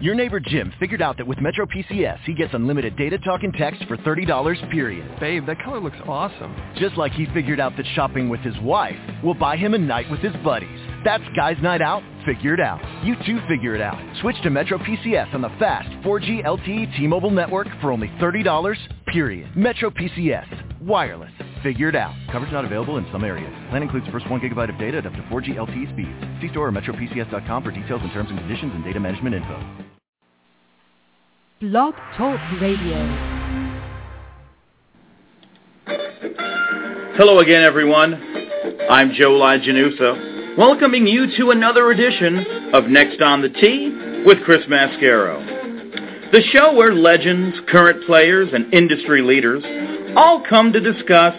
Your neighbor Jim figured out that with Metro PCS, he gets unlimited data talk and text for $30 period. Babe, that color looks awesome. Just like he figured out that shopping with his wife will buy him a night with his buddies. That's Guy's Night Out, figured out. You too figure it out. Switch to Metro PCS on the fast 4G LTE T-Mobile network for only $30 period. Metro PCS. Wireless. Figured out. Coverage not available in some areas. Plan includes first 1 gigabyte of data at up to 4G LTE speeds. See store or metropcs.com for details and terms and conditions and data management info. Blog Talk Radio. Hello again, everyone. I'm Joe Ligenusa, welcoming you to another edition of Next on the Tee with Chris Mascaro. The show where legends, current players, and industry leaders all come to discuss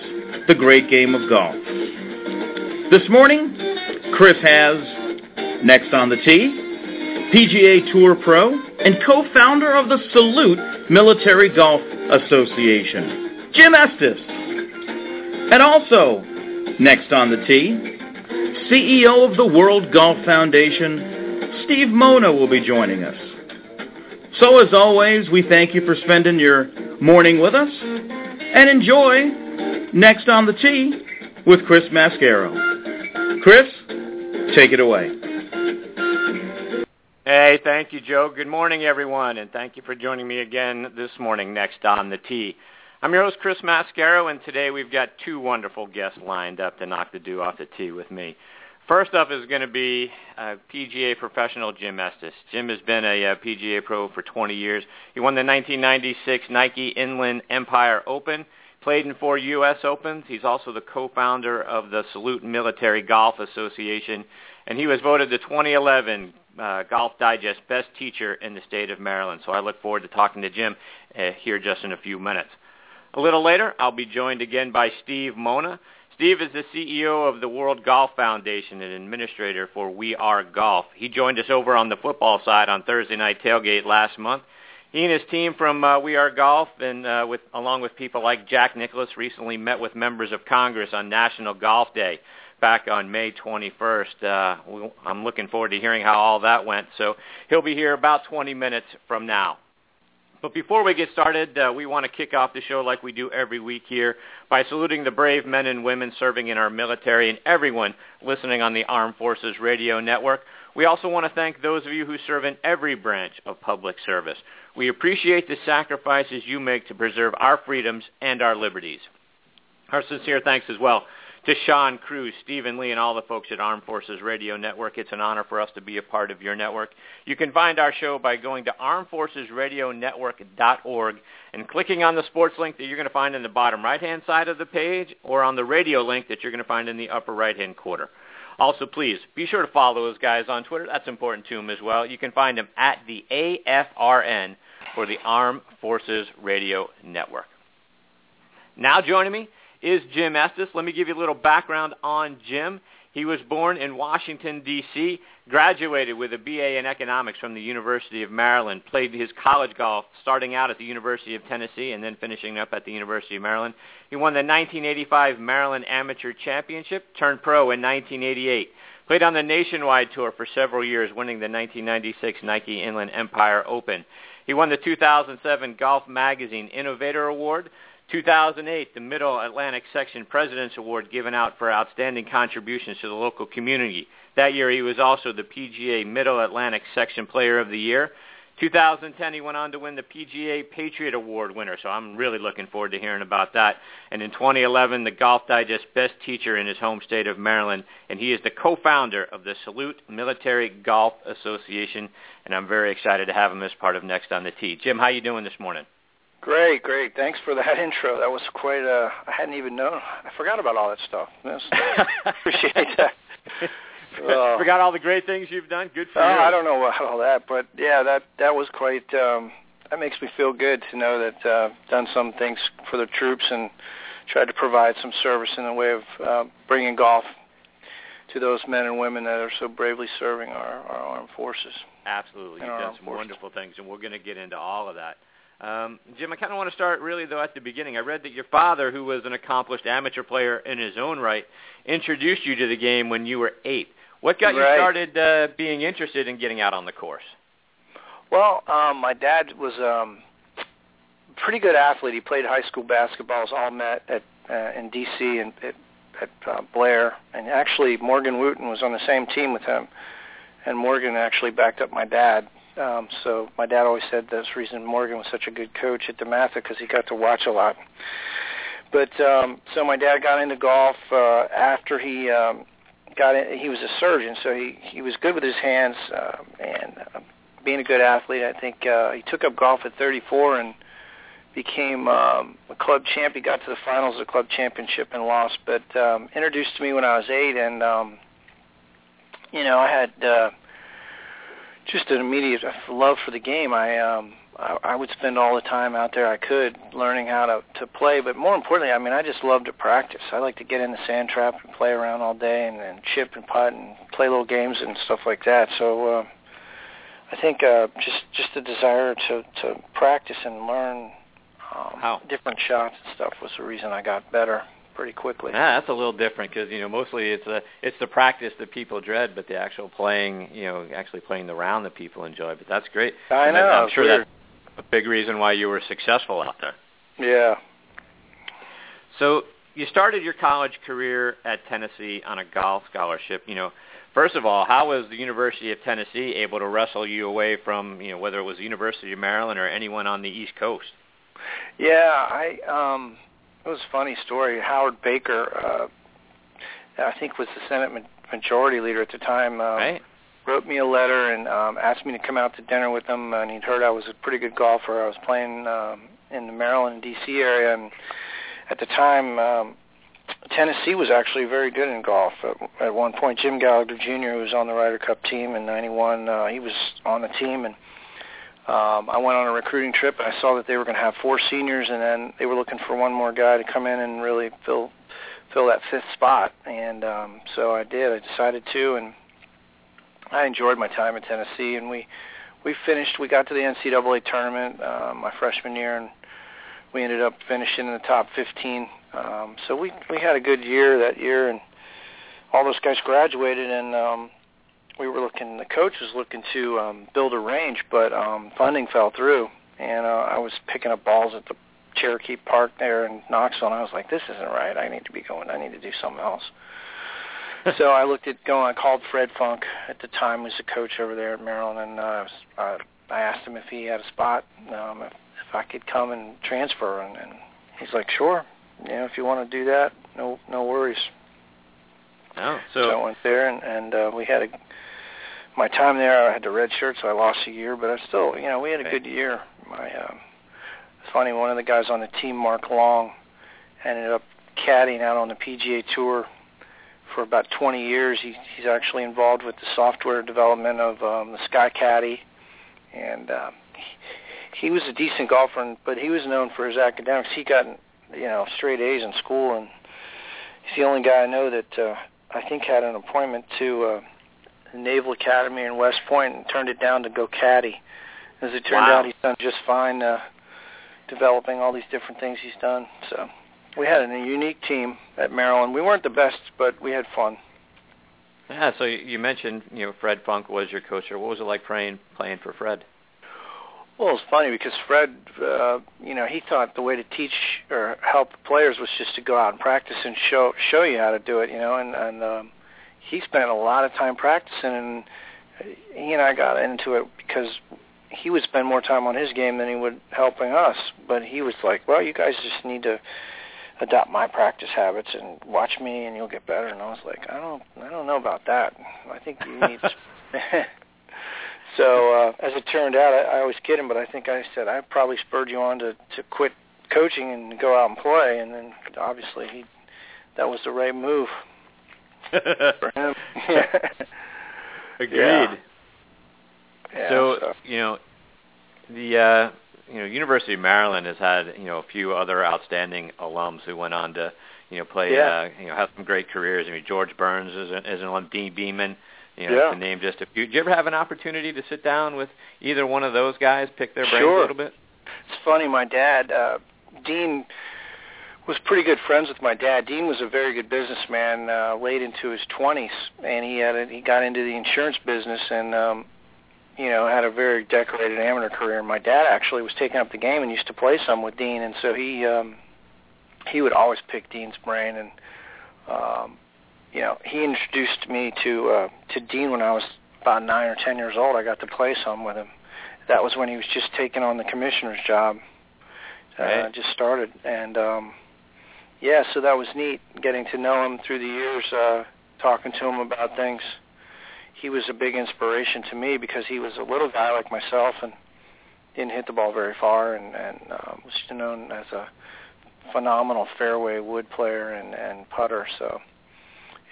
the great game of golf. This morning, Chris has Next on the Tee, PGA Tour Pro, and co-founder of the Salute Military Golf Association, Jim Estes. And also, next on the tee, CEO of the World Golf Foundation, Steve Mona will be joining us. So as always, we thank you for spending your morning with us, and enjoy Next on the Tee with Chris Mascaro. Chris, take it away. Hey, thank you, Joe. Good morning, everyone, and thank you for joining me again this morning next on the tee. I'm your host, Chris Mascaro, and today we've got two wonderful guests lined up to knock the dew off the tee with me. First up is going to be uh, PGA professional Jim Estes. Jim has been a uh, PGA pro for 20 years. He won the 1996 Nike Inland Empire Open, played in four U.S. Opens. He's also the co-founder of the Salute Military Golf Association, and he was voted the 2011 uh, Golf Digest Best Teacher in the state of Maryland. So I look forward to talking to Jim uh, here just in a few minutes. A little later, I'll be joined again by Steve Mona. Steve is the CEO of the World Golf Foundation and administrator for We Are Golf. He joined us over on the football side on Thursday night tailgate last month. He and his team from uh, We Are Golf, and uh, with along with people like Jack Nicklaus, recently met with members of Congress on National Golf Day back on May 21st. Uh, I'm looking forward to hearing how all that went. So he'll be here about 20 minutes from now. But before we get started, uh, we want to kick off the show like we do every week here by saluting the brave men and women serving in our military and everyone listening on the Armed Forces Radio Network. We also want to thank those of you who serve in every branch of public service. We appreciate the sacrifices you make to preserve our freedoms and our liberties. Our sincere thanks as well to Sean Cruz, Stephen Lee, and all the folks at Armed Forces Radio Network. It's an honor for us to be a part of your network. You can find our show by going to armedforcesradionetwork.org and clicking on the sports link that you're going to find in the bottom right-hand side of the page or on the radio link that you're going to find in the upper right-hand corner. Also, please be sure to follow those guys on Twitter. That's important to them as well. You can find them at the AFRN for the Armed Forces Radio Network. Now joining me is Jim Estes. Let me give you a little background on Jim. He was born in Washington, D.C., graduated with a BA in economics from the University of Maryland, played his college golf starting out at the University of Tennessee and then finishing up at the University of Maryland. He won the 1985 Maryland Amateur Championship, turned pro in 1988. Played on the nationwide tour for several years, winning the 1996 Nike Inland Empire Open. He won the 2007 Golf Magazine Innovator Award, 2008, the Middle Atlantic Section President's Award given out for outstanding contributions to the local community. That year he was also the PGA Middle Atlantic Section Player of the Year. 2010 he went on to win the PGA Patriot Award winner, so I'm really looking forward to hearing about that. And in 2011, the Golf Digest Best Teacher in his home state of Maryland, and he is the co-founder of the Salute Military Golf Association, and I'm very excited to have him as part of Next on the Tee. Jim, how are you doing this morning? Great, great. Thanks for that intro. That was quite. Uh, I hadn't even known. I forgot about all that stuff. Yes, appreciate that. Uh, forgot all the great things you've done. Good for uh, you. I don't know about all that, but yeah, that that was quite. Um, that makes me feel good to know that uh, done some things for the troops and tried to provide some service in the way of uh, bringing golf to those men and women that are so bravely serving our, our armed forces. Absolutely, you've done some forces. wonderful things, and we're going to get into all of that. Um, Jim, I kind of want to start really though at the beginning. I read that your father, who was an accomplished amateur player in his own right, introduced you to the game when you were eight. What got right. you started uh, being interested in getting out on the course? Well, um, my dad was um, a pretty good athlete. He played high school basketball. Was all met at uh, in D.C. and at, at uh, Blair, and actually Morgan Wootten was on the same team with him. And Morgan actually backed up my dad. Um, so my dad always said that's the reason Morgan was such a good coach at DeMatha because he got to watch a lot. But um, so my dad got into golf uh, after he um, got in. He was a surgeon, so he he was good with his hands uh, and uh, being a good athlete. I think uh, he took up golf at 34 and became um, a club champ. He got to the finals of the club championship and lost, but um, introduced to me when I was eight, and um, you know I had uh, just an immediate love for the game. I um, I, I would spend all the time out there I could learning how to to play, but more importantly, I mean, I just love to practice. I like to get in the sand trap and play around all day and, and chip and putt and play little games and stuff like that. So uh, I think uh, just just the desire to to practice and learn um, How? different shots and stuff was the reason I got better pretty quickly. Yeah, that's a little different because you know mostly it's a it's the practice that people dread, but the actual playing, you know, actually playing the round that people enjoy. But that's great. I And know. I'm sure weird. that's a big reason why you were successful out there. Yeah. So you started your college career at Tennessee on a golf scholarship. You know, first of all, how was the University of Tennessee able to wrestle you away from, you know, whether it was the University of Maryland or anyone on the East Coast? Yeah, I um it was a funny story. Howard Baker uh I think was the Senate ma- majority leader at the time. Um, Right? wrote me a letter and um asked me to come out to dinner with him and he'd heard I was a pretty good golfer. I was playing um in the Maryland and DC area and at the time um Tennessee was actually very good in golf. At, at one point Jim Gallagher Jr. who was on the Ryder Cup team in 91, uh he was on the team and um I went on a recruiting trip and I saw that they were going to have four seniors and then they were looking for one more guy to come in and really fill fill that fifth spot and um so I did. I decided to and I enjoyed my time at Tennessee, and we we finished. We got to the NCAA tournament uh, my freshman year, and we ended up finishing in the top 15. Um, so we we had a good year that year, and all those guys graduated, and um, we were looking. The coach was looking to um, build a range, but um, funding fell through, and uh, I was picking up balls at the Cherokee Park there in Knoxville, and I was like, "This isn't right. I need to be going. I need to do something else." so I looked at going. I called Fred Funk at the time, who's the coach over there at Maryland, and uh, I, was, uh, I asked him if he had a spot, um, if, if I could come and transfer, and, and he's like, "Sure, you know, if you want to do that, no, no worries." Oh, So, I went there, and, and uh, we had a. My time there, I had the red shirt, so I lost a year, but I still, you know, we had a good year. My, um, it's funny, one of the guys on the team, Mark Long, ended up caddying out on the PGA Tour for about 20 years. He, he's actually involved with the software development of um, the SkyCaddie, and um, he, he was a decent golfer, but he was known for his academics. He got, you know, straight A's in school, and he's the only guy I know that uh, I think had an appointment to uh, Naval Academy in West Point and turned it down to go caddy. As it turned Wow. out, he's done just fine uh, developing all these different things he's done. So we had a unique team at Maryland. We weren't the best, but we had fun. yeah, so you- mentioned, you know, Fred Funk was your coach. Or what was it like playing playing for Fred? Well, it's funny because Fred, uh, you know, he thought the way to teach or help players was just to go out and practice and show show you how to do it, you know, and and um, he spent a lot of time practicing, and he and I got into it because he would spend more time on his game than he would helping us. But he was like, "Well, you guys just need to adopt my practice habits and watch me, and you'll get better." And I was like, "I don't, I don't know about that. I think you need." So uh, as it turned out, I, I always kid him, but I think I said I probably spurred you on to to quit coaching and go out and play, and then obviously he that was the right move for him. Agreed. Yeah. Yeah, so, you know, the uh, you know University of Maryland has had you know a few other outstanding alums who went on to you know play Yeah. uh, you know have some great careers. I mean George Burns is an, is an alum, Deane Beman. You know, Yeah. to name just a few. Did you ever have an opportunity to sit down with either one of those guys, pick their brains Sure. a little bit? It's funny, my dad, uh, Deane, was pretty good friends with my dad. Deane was a very good businessman, uh, late into his twenties, and he had a, he got into the insurance business, and um, you know, had a very decorated amateur career. My dad actually was taking up the game and used to play some with Deane, and so he um, he would always pick Deane's brain, and um, you know, he introduced me to uh, to Dean when I was about nine or ten years old. I got to play some with him. That was when he was just taking on the commissioner's job. Uh, right. Just started, and um, yeah, so that was neat getting to know him through the years, uh, talking to him about things. He was a big inspiration to me because he was a little guy like myself and didn't hit the ball very far, and, and uh, was known as a phenomenal fairway wood player and, and putter. So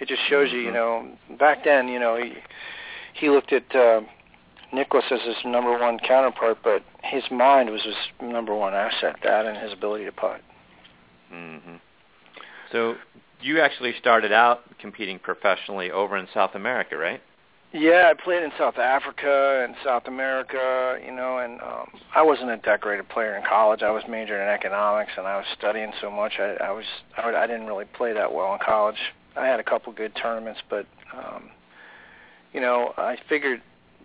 it just shows you, you know, back then, you know, he he looked at uh, Nicklaus as his number one counterpart, but his mind was his number one asset, that and his ability to putt. Mm-hmm. So you actually started out competing professionally over in South America, right? Yeah, I played in South Africa and South America, you know, and um, I wasn't a decorated player in college. I was majoring in economics, and I was studying so much. I, I was I, I didn't really play that well in college. I had a couple good tournaments, but um, you know, I figured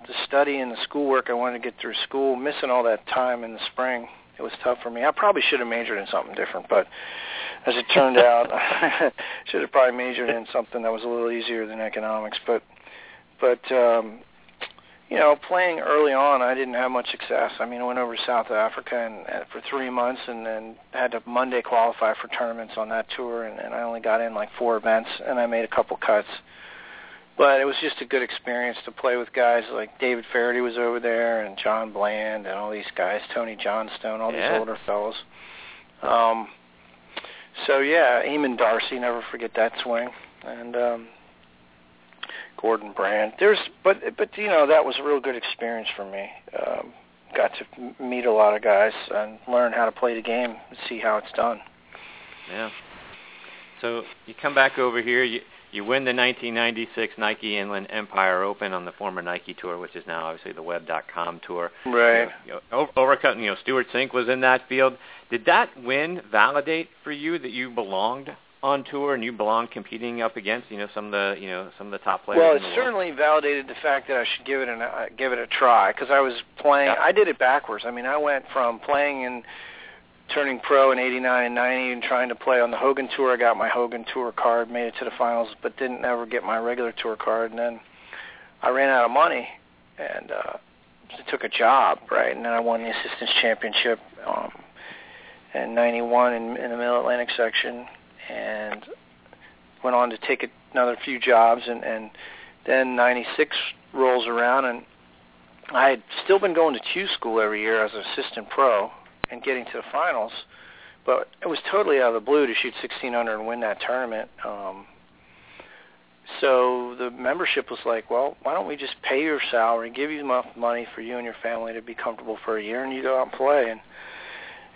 the study and the schoolwork I wanted to get through school, missing all that time in the spring, it was tough for me. I probably should have majored in something different, but as it turned out, should have probably majored in something that was a little easier than economics. But but um, you know, playing early on, I didn't have much success. I mean, I went over to South Africa and, and for three months, and then had to Monday qualify for tournaments on that tour, and, and I only got in like four events, and I made a couple cuts. But it was just a good experience to play with guys like David Feherty was over there, and John Bland, and all these guys, Tony Johnstone, all Yeah. these older fellows. Um, so yeah, Eamonn Darcy, never forget that swing, and um, Gordon Brand. There's, but but you know that was a real good experience for me. Um, got to meet a lot of guys and learn how to play the game and see how it's done. Yeah. So you come back over here. You you win the 1996 Nike Inland Empire Open on the former Nike Tour, which is now obviously the Web.com Tour. Right. You know, over, overcut. You know, Stewart Cink was in that field. Did that win validate for you that you belonged on tour and you belonged competing up against you know some of the you know some of the top players? Well, it the world? certainly validated the fact that I should give it an, uh, give it a try because I was playing. Yeah. I did it backwards. I mean, I went from playing and turning pro in '89 and '90 and trying to play on the Hogan Tour. I got my Hogan Tour card, made it to the finals, but didn't ever get my regular tour card. And then I ran out of money and uh, took a job, right? And then I won the Assistants Championship um, in '91 in, in the Middle Atlantic section, and went on to take another few jobs, and and then '96 rolls around, and I had still been going to Q school every year as an assistant pro and getting to the finals, but it was totally out of the blue to shoot 16 under and win that tournament. Um, so the membership was like, well, why don't we just pay your salary, give you enough money for you and your family to be comfortable for a year, and you go out and play, and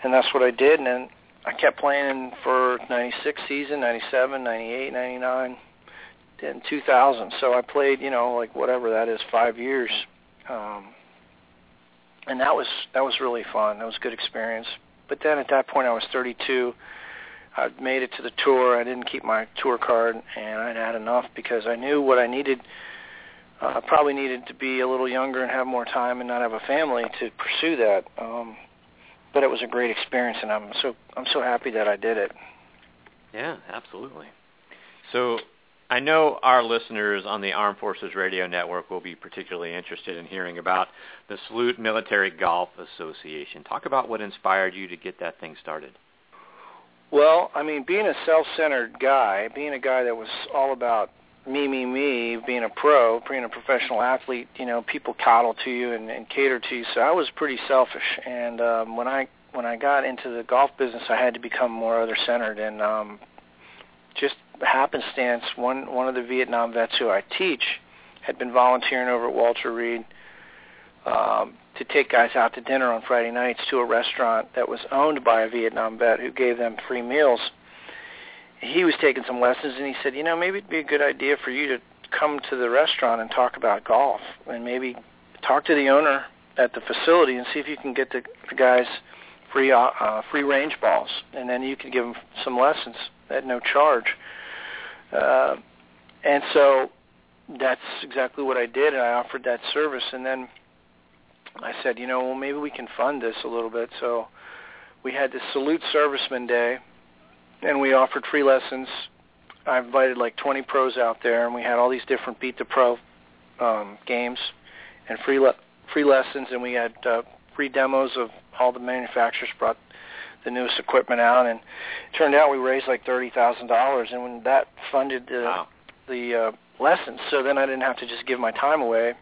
and that's what I did, and then I kept playing for 96 season, 97, 98, 99, then 2000. So I played, you know, like whatever that is, five years. Um, and that was that was really fun. That was a good experience. But then at that point I was 32. I'd made it to the tour. I didn't keep my tour card, and I'd had enough because I knew what I needed. Uh, probably needed to be a little younger and have more time and not have a family to pursue that. Um, but it was a great experience, and I'm so I'm so happy that I did it. Yeah, absolutely. So I know our listeners on the Armed Forces Radio Network will be particularly interested in hearing about the Salute Military Golf Association. Talk about what inspired you to get that thing started. Well, I mean, being a self-centered guy, being a guy that was all about me, me, me, being a pro, being a professional athlete, you know, people coddle to you and, and cater to you. So I was pretty selfish, and um, when I when I got into the golf business, I had to become more other-centered, and um, just happenstance, one one of the Vietnam vets who I teach had been volunteering over at Walter Reed um, to take guys out to dinner on Friday nights to a restaurant that was owned by a Vietnam vet who gave them free meals. He was taking some lessons, and he said, you know, maybe it'd be a good idea for you to come to the restaurant and talk about golf, and maybe talk to the owner at the facility and see if you can get the, the guys free uh, uh, free range balls, and then you can give them some lessons at no charge. Uh, and so that's exactly what I did, and I offered that service. And then I said, you know, well, maybe we can fund this a little bit. So we had this Salute Serviceman Day, and we offered free lessons. I invited like 20 pros out there, and we had all these different Beat the Pro um, games and free le- free lessons, and we had uh, free demos of all the manufacturers brought the newest equipment out, and it turned out we raised like thirty thousand dollars, and when that funded the wow. the uh, lessons, so then I didn't have to just give my time away.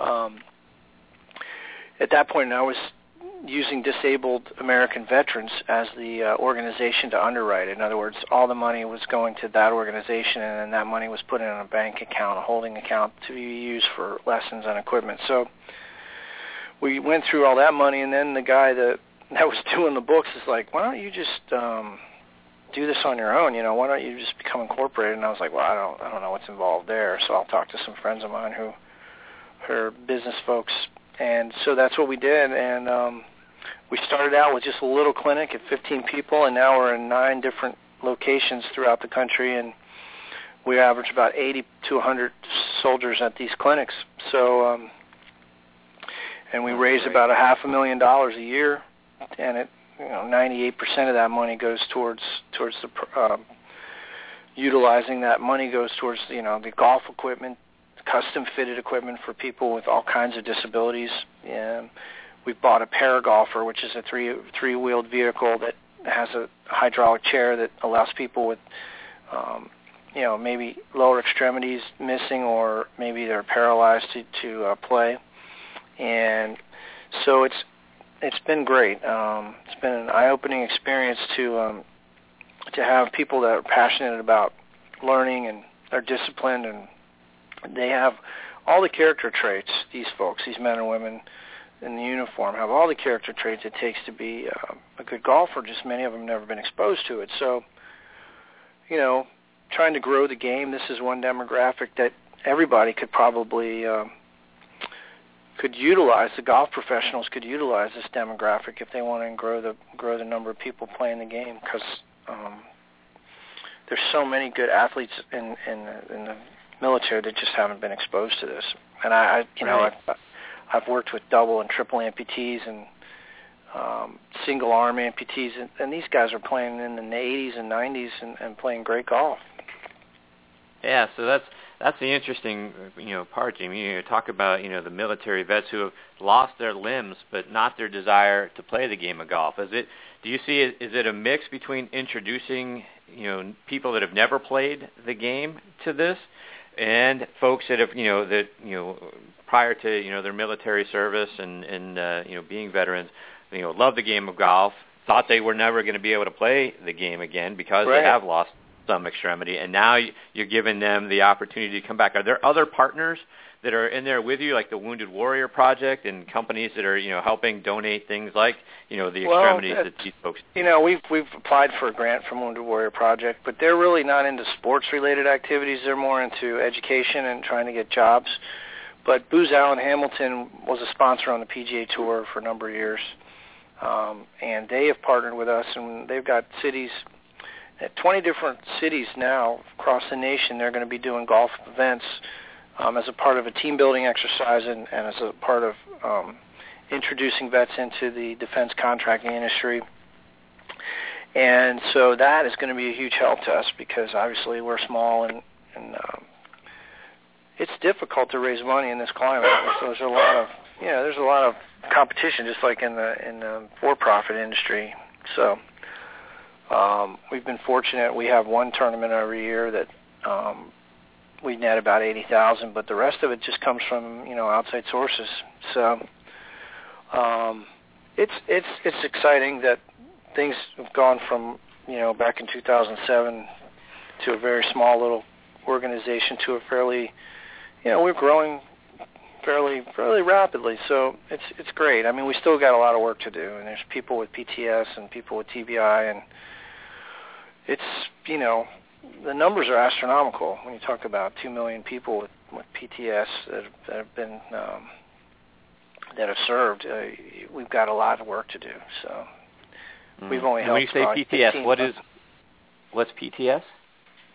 Um, at that point, I was using disabled American veterans as the uh, organization to underwrite. In other words, all the money was going to that organization, and then that money was put in a bank account, a holding account, to be used for lessons and equipment. So we went through all that money, and then the guy that that was doing the books is like, "Why don't you just um, do this on your own? You know, why don't you just become incorporated?" And I was like, "Well, I don't, I don't know what's involved there." So I'll talk to some friends of mine who are business folks and so that's what we did and um we started out with just a little clinic at 15 people and now we're in nine different locations throughout the country and we average about 80 to 100 soldiers at these clinics so um and we raise about a half a million dollars a year and it you know 98% of that money goes towards towards the um utilizing that money goes towards you know the golf equipment custom fitted equipment for people with all kinds of disabilities. And we bought a Paragolfer, which is a three three wheeled vehicle that has a hydraulic chair that allows people with um, you know maybe lower extremities missing or maybe they're paralyzed to to uh, play. And so it's it's been great. Um, it's been an eye-opening experience to um, to have people that are passionate about learning and are disciplined and they have all the character traits. These folks, these men and women in the uniform, have all the character traits it takes to be uh, a good golfer. Just many of them never been exposed to it. So, you know, trying to grow the game. This is one demographic that everybody could probably uh, could utilize. The golf professionals could utilize this demographic if they want to grow the grow the number of people playing the game because. Um, there's so many good athletes in in, in the military that just haven't been exposed to this. And I, I you know, I've, I've worked with double and triple amputees and um, single arm amputees, and, and these guys are playing in the 80s and 90s and, and playing great golf. Yeah, so that's that's the interesting you know part, Jimmy. You talk about you know the military vets who have lost their limbs but not their desire to play the game of golf. Is it? Do you see? Is it a mix between introducing you know people that have never played the game to this, and folks that have you know that you know prior to you know their military service and and uh, you know being veterans, you know love the game of golf, thought they were never going to be able to play the game again because Right. they have lost some extremity, and now you're giving them the opportunity to come back. Are there other partners that are in there with you, like the Wounded Warrior Project, and companies that are you know helping donate things like you know the Well, extremities that these folks? You know, we've we've applied for a grant from Wounded Warrior Project, but they're really not into sports related activities. They're more into education and trying to get jobs. But Booz Allen Hamilton was a sponsor on the PGA Tour for a number of years, um, and they have partnered with us, and they've got cities at 20 different cities now across the nation. They're going to be doing golf events um, as a part of a team building exercise and, and as a part of um, introducing vets into the defense contracting industry. And so that is going to be a huge help to us because obviously we're small and, and um, it's difficult to raise money in this climate. So there's a lot of you know there's a lot of competition just like in the in the for-profit industry. So um, we've been fortunate. We have one tournament every year that um, we net about eighty thousand, but the rest of it just comes from you know outside sources. So um, it's it's it's exciting that things have gone from you know back in 2007 to a very small little organization to a fairly you know we're growing fairly fairly rapidly so it's it's great i mean we still got a lot of work to do and there's people with pts and people with tbi and it's you know the numbers are astronomical when you talk about 2 million people with with pts that, have- that have been um that have served uh, we've got a lot of work to do so We've only And when you say PTS, 15 what is what's PTS?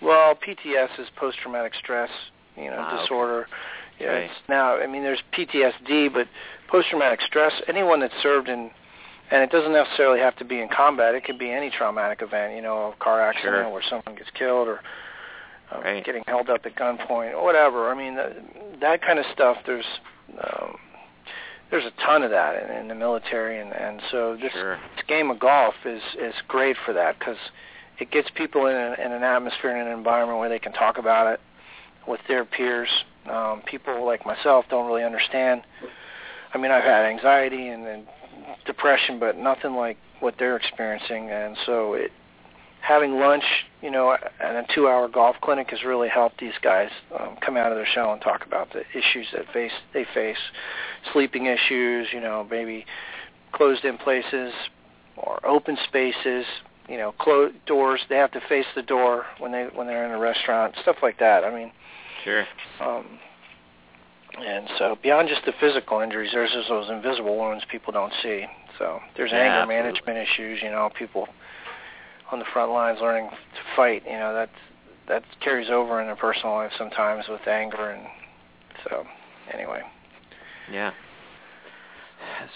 Well, PTS is post-traumatic stress, you know, Ah, okay. disorder. Yeah, Right. it's now, I mean, there's PTSD, but post-traumatic stress. Anyone that's served in, and it doesn't necessarily have to be in combat. It could be any traumatic event. You know, a car accident Sure. where someone gets killed, or uh, Right. getting held up at gunpoint, or whatever. I mean, that, that kind of stuff. There's um, there's a ton of that in, in the military, and and so this, Sure. this game of golf is is great for that because it gets people in, a, in an atmosphere and an environment where they can talk about it with their peers. Um, people like myself don't really understand. I mean, I've had anxiety and, and depression, but nothing like what they're experiencing. And so, it having lunch, you know, and a two-hour golf clinic has really helped these guys um, come out of their shell and talk about the issues that face they face, sleeping issues, you know, maybe closed-in places or open spaces, you know, closed doors. They have to face the door when they when they're in a restaurant, stuff like that. I mean, Sure. um, and so beyond just the physical injuries, there's just those invisible wounds people don't see. So there's Yeah, anger absolutely. management issues. You know, people on the front lines learning to fight. You know, that that carries over in their personal life sometimes with anger and so. Anyway, Yeah.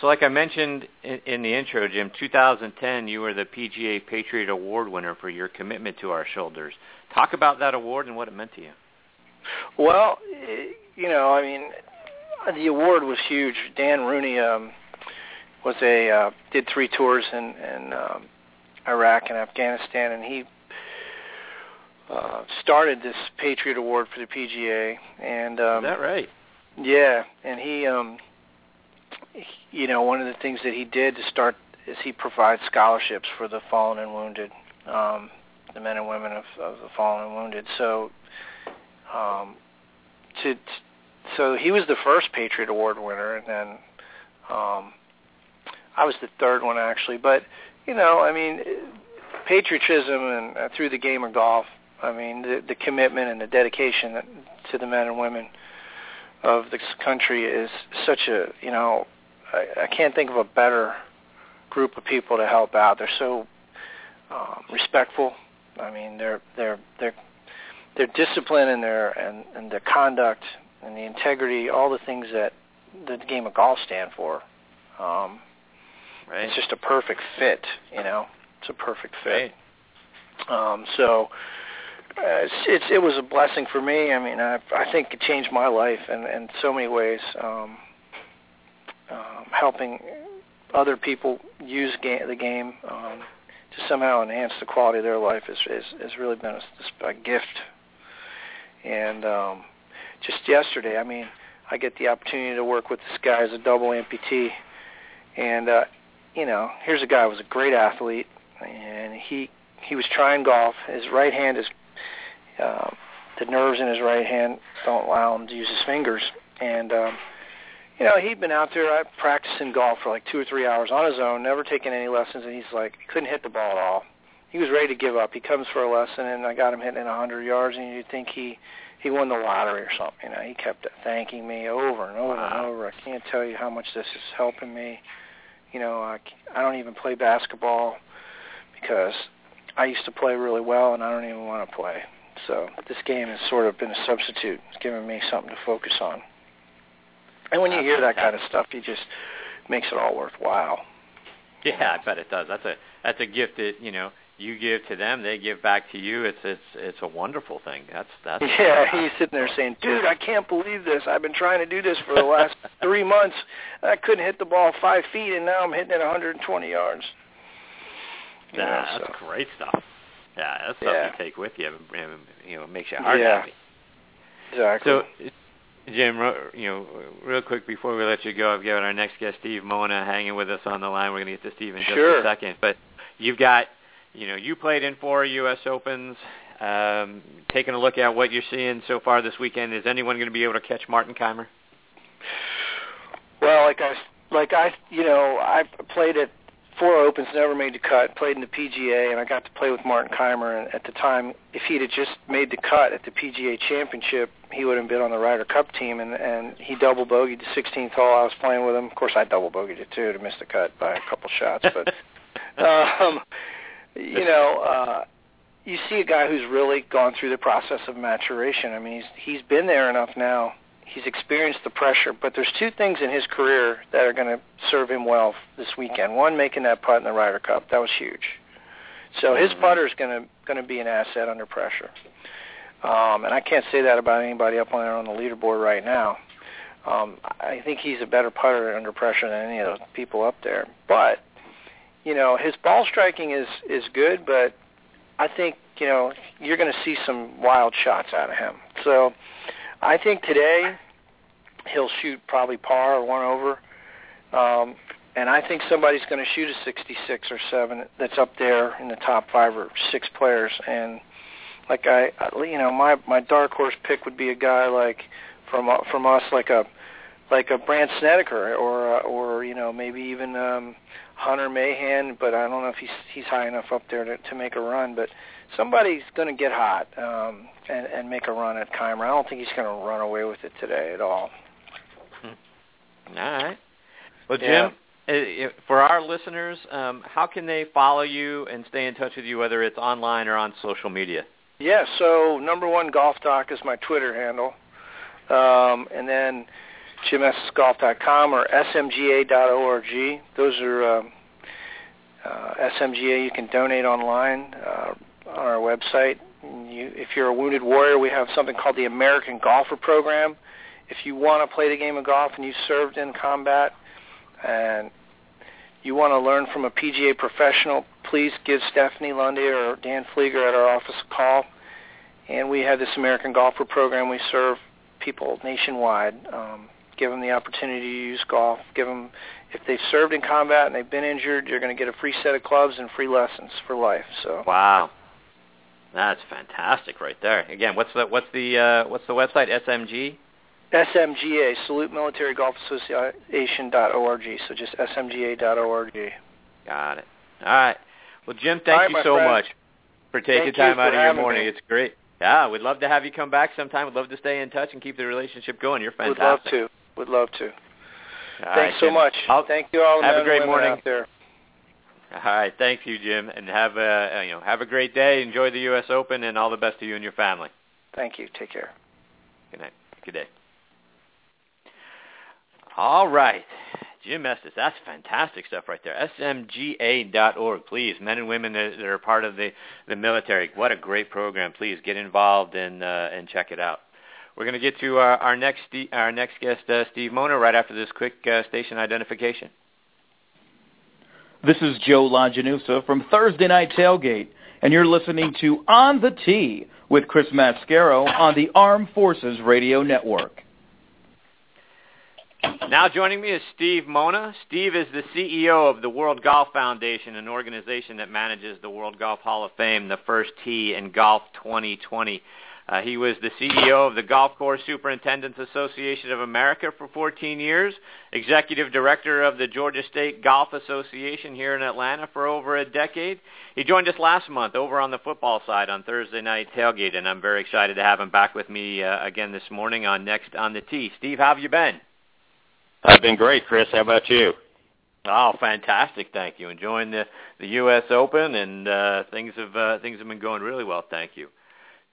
So, like I mentioned in, in the intro, Jim, 2010, you were the PGA Patriot Award winner for your commitment to our shoulders. Talk about that award and what it meant to you. well, eh, you know, I mean, the award was huge. Dan Rooney um, was a uh, did three tours in in um, Iraq and Afghanistan, and he uh, started this Patriot Award for the PGA. And um, Is that right? yeah, and he, um, he- you know, one of the things that he did to start is he provides scholarships for the fallen and wounded, um, the men and women of, of the fallen and wounded. So, um, to, t so he was the first Patriot Award winner, and then um, I was the third one actually. But you know, I mean, patriotism and uh, through the game of golf. I mean, the, the commitment and the dedication to the men and women of this country is such a you know I, I can't think of a better group of people to help out. They're so um, respectful. I mean, they're they're they're their discipline and their and, and their conduct and the integrity, all the things that the game of golf stand for. Um, Right. It's just a perfect fit, you know. It's a perfect fit. Right. Um, so uh, it's, it's it was a blessing for me. I mean, I I think it changed my life in in so many ways. Um, um, helping other people use ga- the game um, to somehow enhance the quality of their life is is has really been a, a gift. And um, just yesterday, I mean, I get the opportunity to work with this guy as a double amputee, and uh, you know, here's a guy who was a great athlete, and he he was trying golf. His right hand is uh, the nerves in his right hand don't allow him to use his fingers, and um, you know he'd been out there uh, practicing golf for like two or three hours on his own, never taking any lessons, and he's like couldn't hit the ball at all. He was ready to give up. He comes for a lesson, and I got him hitting it 100 yards, and you'd think he he won the lottery or something. You know, he kept thanking me over and over Wow. and over. I can't tell you how much this is helping me. You know, I, I don't even play basketball because I used to play really well, and I don't even want to play. So this game has sort of been a substitute. It's given me something to focus on. And when you hear that kind of stuff, you just makes it all worthwhile. Yeah, I bet it does. That's a that's a gift that you know you give to them, they give back to you. It's it's it's a wonderful thing. That's that's Yeah, he's sitting there saying, "Dude, I can't believe this. I've been trying to do this for the last three months. I couldn't hit the ball five feet, and now I'm hitting it 120 yards." You know, Yeah, that's so- great stuff. Yeah, that's stuff Yeah. you take with you. and, You know, it makes you heart Yeah. happy. exactly. So, Jim, you know, real quick before we let you go, I've got our next guest, Steve Mona, hanging with us on the line. We're going to get to Steve in just Sure. a second. But you've got, you know, you played in four U.S. Opens. Um, taking a look at what you're seeing so far this weekend, is anyone going to be able to catch Martin Kaymer? Well, like I like I you know I played at four opens, never made the cut. Played in the PGA, and I got to play with Martin Kaymer. And at the time, if he'd have just made the cut at the PGA Championship, he would have been on the Ryder Cup team. And and he double bogeyed the 16th hole. I was playing with him. Of course, I double bogeyed it too to miss the cut by a couple shots. But um, you know. uh you see a guy who's really gone through the process of maturation. I mean, he's he's been there enough now. He's experienced the pressure, but there's two things in his career that are going to serve him well this weekend. One, making that putt in the Ryder Cup. That was huge. So his mm-hmm. putter is going to going to be an asset under pressure. Um, and I can't say that about anybody up on there on the leaderboard right now. Um, I think he's a better putter under pressure than any of the people up there. But you know, his ball striking is is good, but I think you know you're going to see some wild shots out of him. So I think today he'll shoot probably par or one over, um, and I think somebody's going to shoot a 66 or seven that's up there in the top five or six players. And like I, you know, my my dark horse pick would be a guy like from from us, like a like a Brandt Snedeker or or you know maybe even um, Hunter Mahan, but I don't know if he's he's high enough up there to to make a run. But somebody's going to get hot um, and and make a run at Kaymer. I don't think he's going to run away with it today at all. Hmm. All right. Well, Jim, yeah. Uh, for our listeners, um, how can they follow you and stay in touch with you, whether it's online or on social media? Yeah. So number one, Golf Doc is my Twitter handle, um, and then jimsgolf.com or smga.org. Those are um, uh, SMGA. You can donate online uh, on our website. You, if you're a wounded warrior, we have something called the American Golfer Program. If you want to play the game of golf and you served in combat and you want to learn from a PGA professional, please give Stephanie Lundy or Dan Flieger at our office a call. And we have this American Golfer Program. We serve people nationwide. Um, give them the opportunity to use golf. Give them, if they've served in combat and they've been injured, you're going to get a free set of clubs and free lessons for life. So wow, that's fantastic right there. Again, what's the what's the uh, what's the website? SMG. SMGA, Salute Military Golf Association dot org. So just SMGA dot org. Got it. All right. Well, Jim, thank right, you so friend. much for taking thank time out of your morning. Me. It's great. Yeah, we'd love to have you come back sometime. We'd love to stay in touch and keep the relationship going. You're fantastic. Would love to. Would love to. All Thanks right, so Jim. much. I'll, Thank you all. Have a great morning out there. All right, thank you, Jim, and have a you know have a great day. Enjoy the U.S. Open, and all the best to you and your family. Thank you. Take care. Good night. Good day. All right. Jim Estes, that's fantastic stuff right there. SMGA.org, please. Men and women that, that are part of the, the military. What a great program. Please get involved and uh, and check it out. We're going to get to our, our next our next guest, uh, Steve Mona, right after this quick uh, station identification. This is Joe Lajanusa from Thursday Night Tailgate, and you're listening to On the Tee with Chris Mascaro on the Armed Forces Radio Network. Now joining me is Steve Mona. Steve is the CEO of the World Golf Foundation, an organization that manages the World Golf Hall of Fame, the first tee in Golf 2020. Uh, he was the CEO of the Golf Course Superintendents Association of America for 14 years, executive director of the Georgia State Golf Association here in Atlanta for over a decade. He joined us last month over on the football side on Thursday night tailgate, and I'm very excited to have him back with me uh, again this morning on Next on the Tee. Steve, how have you been? I've been great, Chris. How about you? Oh, fantastic! Thank you. Enjoying the the U.S. Open, and uh, things have uh, things have been going really well. Thank you.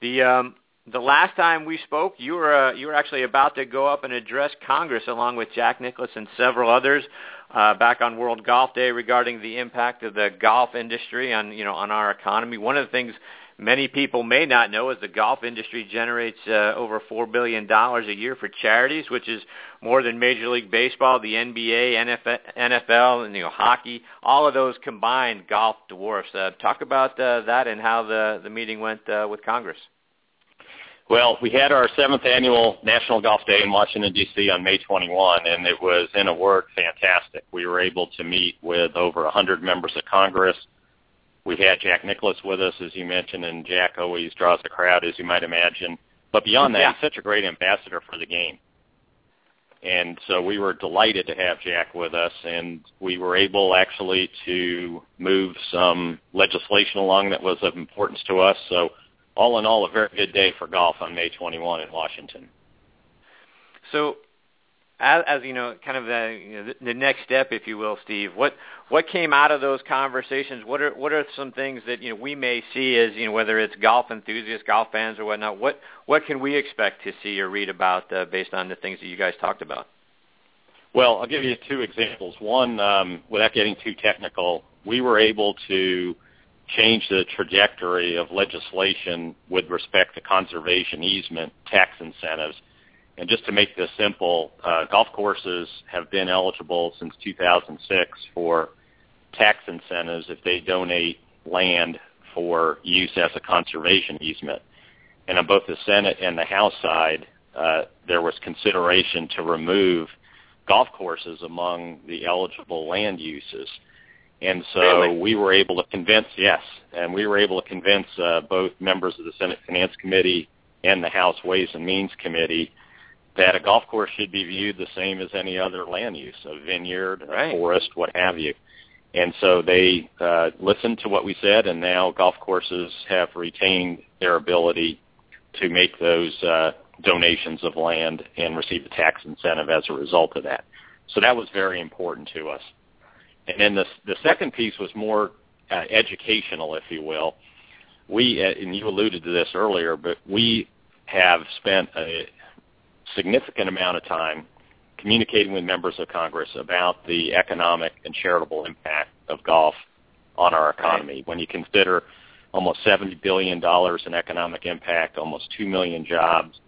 The um, the last time we spoke, you were uh, you were actually about to go up and address Congress along with Jack Nicklaus and several others uh, back on World Golf Day regarding the impact of the golf industry on you know on our economy. One of the things many people may not know is the golf industry generates uh, over four billion dollars a year for charities, which is more than Major League Baseball, the NBA, NFL, and you know hockey. All of those combined, golf dwarfs. Uh, talk about uh, that and how the the meeting went uh, with Congress. Well, we had our seventh annual National Golf Day in Washington, D.C. on May 21, and it was, in a word, fantastic. We were able to meet with over 100 members of Congress. We had Jack Nicklaus with us, as you mentioned, and Jack always draws a crowd, as you might imagine. But beyond that, Yeah. he's such a great ambassador for the game. And so we were delighted to have Jack with us, and we were able actually to move some legislation along that was of importance to us. So all in all, a very good day for golf on May 21 in Washington. So, as, as you know, kind of the, you know, the, next step, if you will, Steve. What what came out of those conversations? What are what are some things that you know we may see as you know whether it's golf enthusiasts, golf fans, or whatnot? What what can we expect to see or read about uh, based on the things that you guys talked about? Well, I'll give you two examples. One, um, without getting too technical, we were able to change the trajectory of legislation with respect to conservation easement tax incentives and just to make this simple, uh, golf courses have been eligible since 2006 for tax incentives if they donate land for use as a conservation easement. And on both the Senate and the House side, uh, there was consideration to remove golf courses among the eligible land uses. And so really? we were able to convince, yes, and we were able to convince uh, both members of the Senate Finance Committee and the House Ways and Means Committee that a golf course should be viewed the same as any other land use, a vineyard, right. a forest, what have you. And so they uh, listened to what we said, and now golf courses have retained their ability to make those uh, donations of land and receive a tax incentive as a result of that. So that was very important to us. And then the, the second piece was more uh, educational, if you will. We, uh, and you alluded to this earlier, but we have spent a, significant amount of time communicating with members of Congress about the economic and charitable impact of golf on our economy. When you consider almost $70 billion in economic impact, almost 2 million jobs,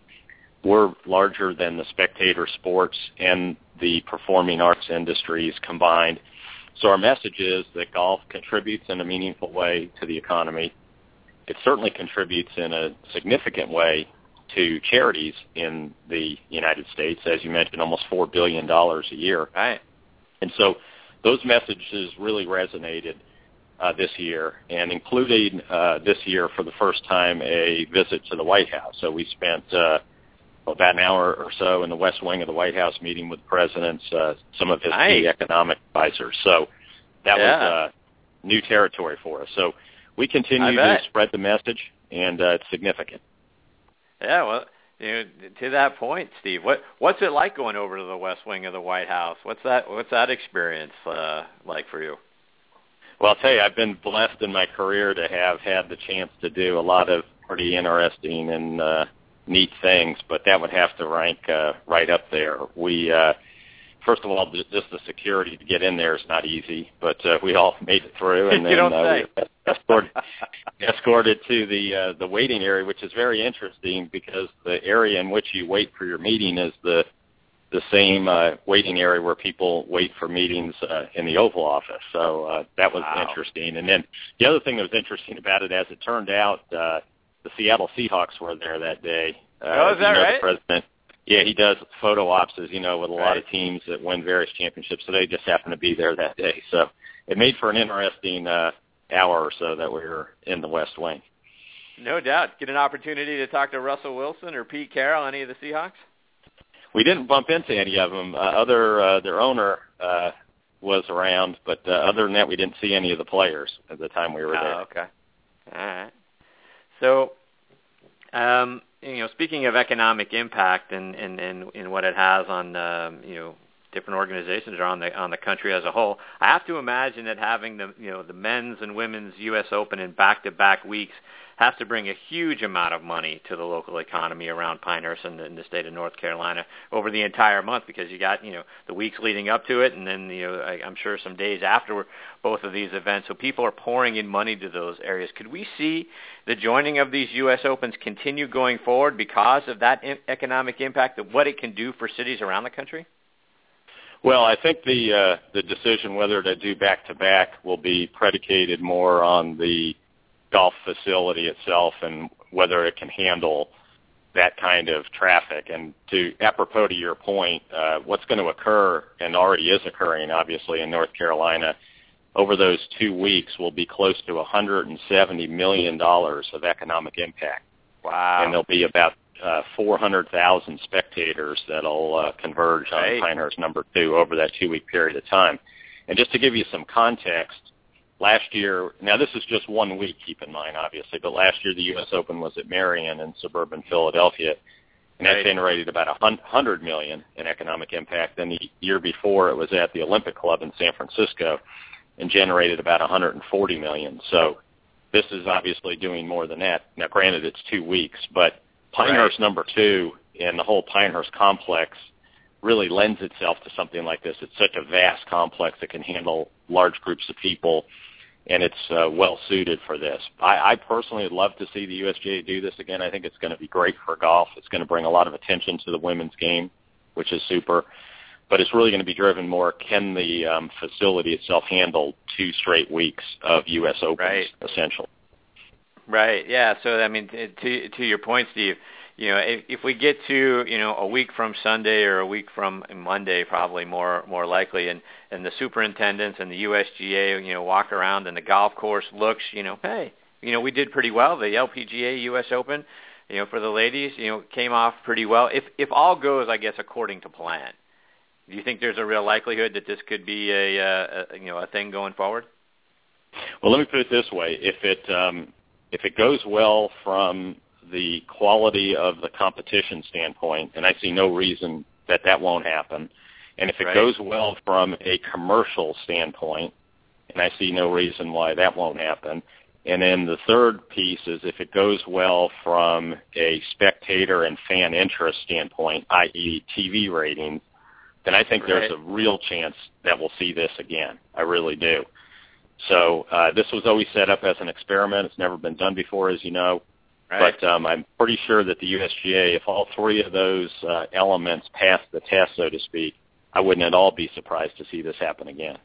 we're larger than the spectator sports and the performing arts industries combined. So our message is that golf contributes in a meaningful way to the economy. It certainly contributes in a significant way to charities in the United States, as you mentioned, almost four billion dollars a year. Right. And so those messages really resonated uh, this year, and including uh, this year for the first time a visit to the White House. So we spent uh, about an hour or so in the West Wing of the White House meeting with the presidents, uh, some of his nice. key economic advisors. So that yeah. was uh, new territory for us. So we continue to spread the message, and uh, it's significant. Yeah, well, you know, to that point, Steve, what what's it like going over to the West Wing of the White House? What's that what's that experience uh, like for you? Well, I'll tell you, I've been blessed in my career to have had the chance to do a lot of pretty interesting and uh, neat things, but that would have to rank uh, right up there. We uh, first of all, just the security to get in there is not easy, but uh, we all made it through, and then uh, we escorted, escorted to the uh, the waiting area, which is very interesting because the area in which you wait for your meeting is the the same uh, waiting area where people wait for meetings uh, in the Oval Office. So uh, that was Wow. interesting. And then the other thing that was interesting about it, as it turned out, uh, the Seattle Seahawks were there that day. Uh, Oh, is that know, right? The president yeah, he does photo ops, as you know, with a lot of teams that win various championships. So they just happened to be there that day. So it made for an interesting uh, hour or so that we were in the West Wing. No doubt. Get an opportunity to talk to Russell Wilson or Pete Carroll, any of the Seahawks? We didn't bump into any of them. Uh, other uh, their owner uh, was around, but uh, other than that, we didn't see any of the players at the time we were there. Oh, okay. All right. So, um, you know, speaking of economic impact and and and, and what it has on um, you know different organizations or on the on the country as a whole, I have to imagine that having the you know the men's and women's U.S. Open in back-to-back weeks has to bring a huge amount of money to the local economy around Pinehurst and in the state of North Carolina over the entire month because you got you know the weeks leading up to it and then you know I, I'm sure some days after both of these events. So people are pouring in money to those areas. Could we see the joining of these U.S. Opens continue going forward because of that in- economic impact of what it can do for cities around the country? Well, I think the uh, the decision whether to do back to back will be predicated more on the golf facility itself and whether it can handle that kind of traffic. And to apropos to your point, uh, what's going to occur and already is occurring, obviously in North Carolina, over those two weeks will be close to 170 million dollars of economic impact, Wow. and there'll be about uh, 400,000 spectators that'll uh, converge on. Pinehurst number two over that two-week period of time. And just to give you some context, last year, now this is just one week, keep in mind, obviously, but last year the U.S. Open was at Merion in suburban Philadelphia, and that generated about a hundred million in economic impact. Then the year before, it was at the Olympic Club in San Francisco, and generated about 140 million. So this is obviously doing more than that. Now, granted, it's two weeks, but Pinehurst right. number two and the whole Pinehurst complex really lends itself to something like this. It's such a vast complex that can handle large groups of people, and it's uh, well suited for this. I, I personally would love to see the USGA do this again. I think it's going to be great for golf. It's going to bring a lot of attention to the women's game, which is super. But it's really going to be driven more, can the um, facility itself handle two straight weeks of U.S. Opens, right. essentially? Right. Yeah. So I mean, to to your point, Steve, you know, if, if we get to you know a week from Sunday or a week from Monday, probably more more likely, and and the superintendents and the USGA, you know, walk around and the golf course looks, you know, hey, you know, we did pretty well. The LPGA U.S. Open, you know, for the ladies, you know, came off pretty well. If if all goes, I guess, according to plan, do you think there's a real likelihood that this could be a, a, a you know a thing going forward? Well, let me put it this way: if it um, if it goes well from the quality of the competition standpoint, and I see no reason that that won't happen, and if it right. goes well from a commercial standpoint, and I see no reason why that won't happen. And then the third piece is if it goes well from a spectator and fan interest standpoint, i.e. TV ratings, then I think right. there's a real chance that we'll see this again. I really do. So uh, this was always set up as an experiment. It's never been done before, as you know. Right. But um, I'm pretty sure that the USGA, if all three of those uh, elements pass the test, so to speak, I wouldn't at all be surprised to see this happen again.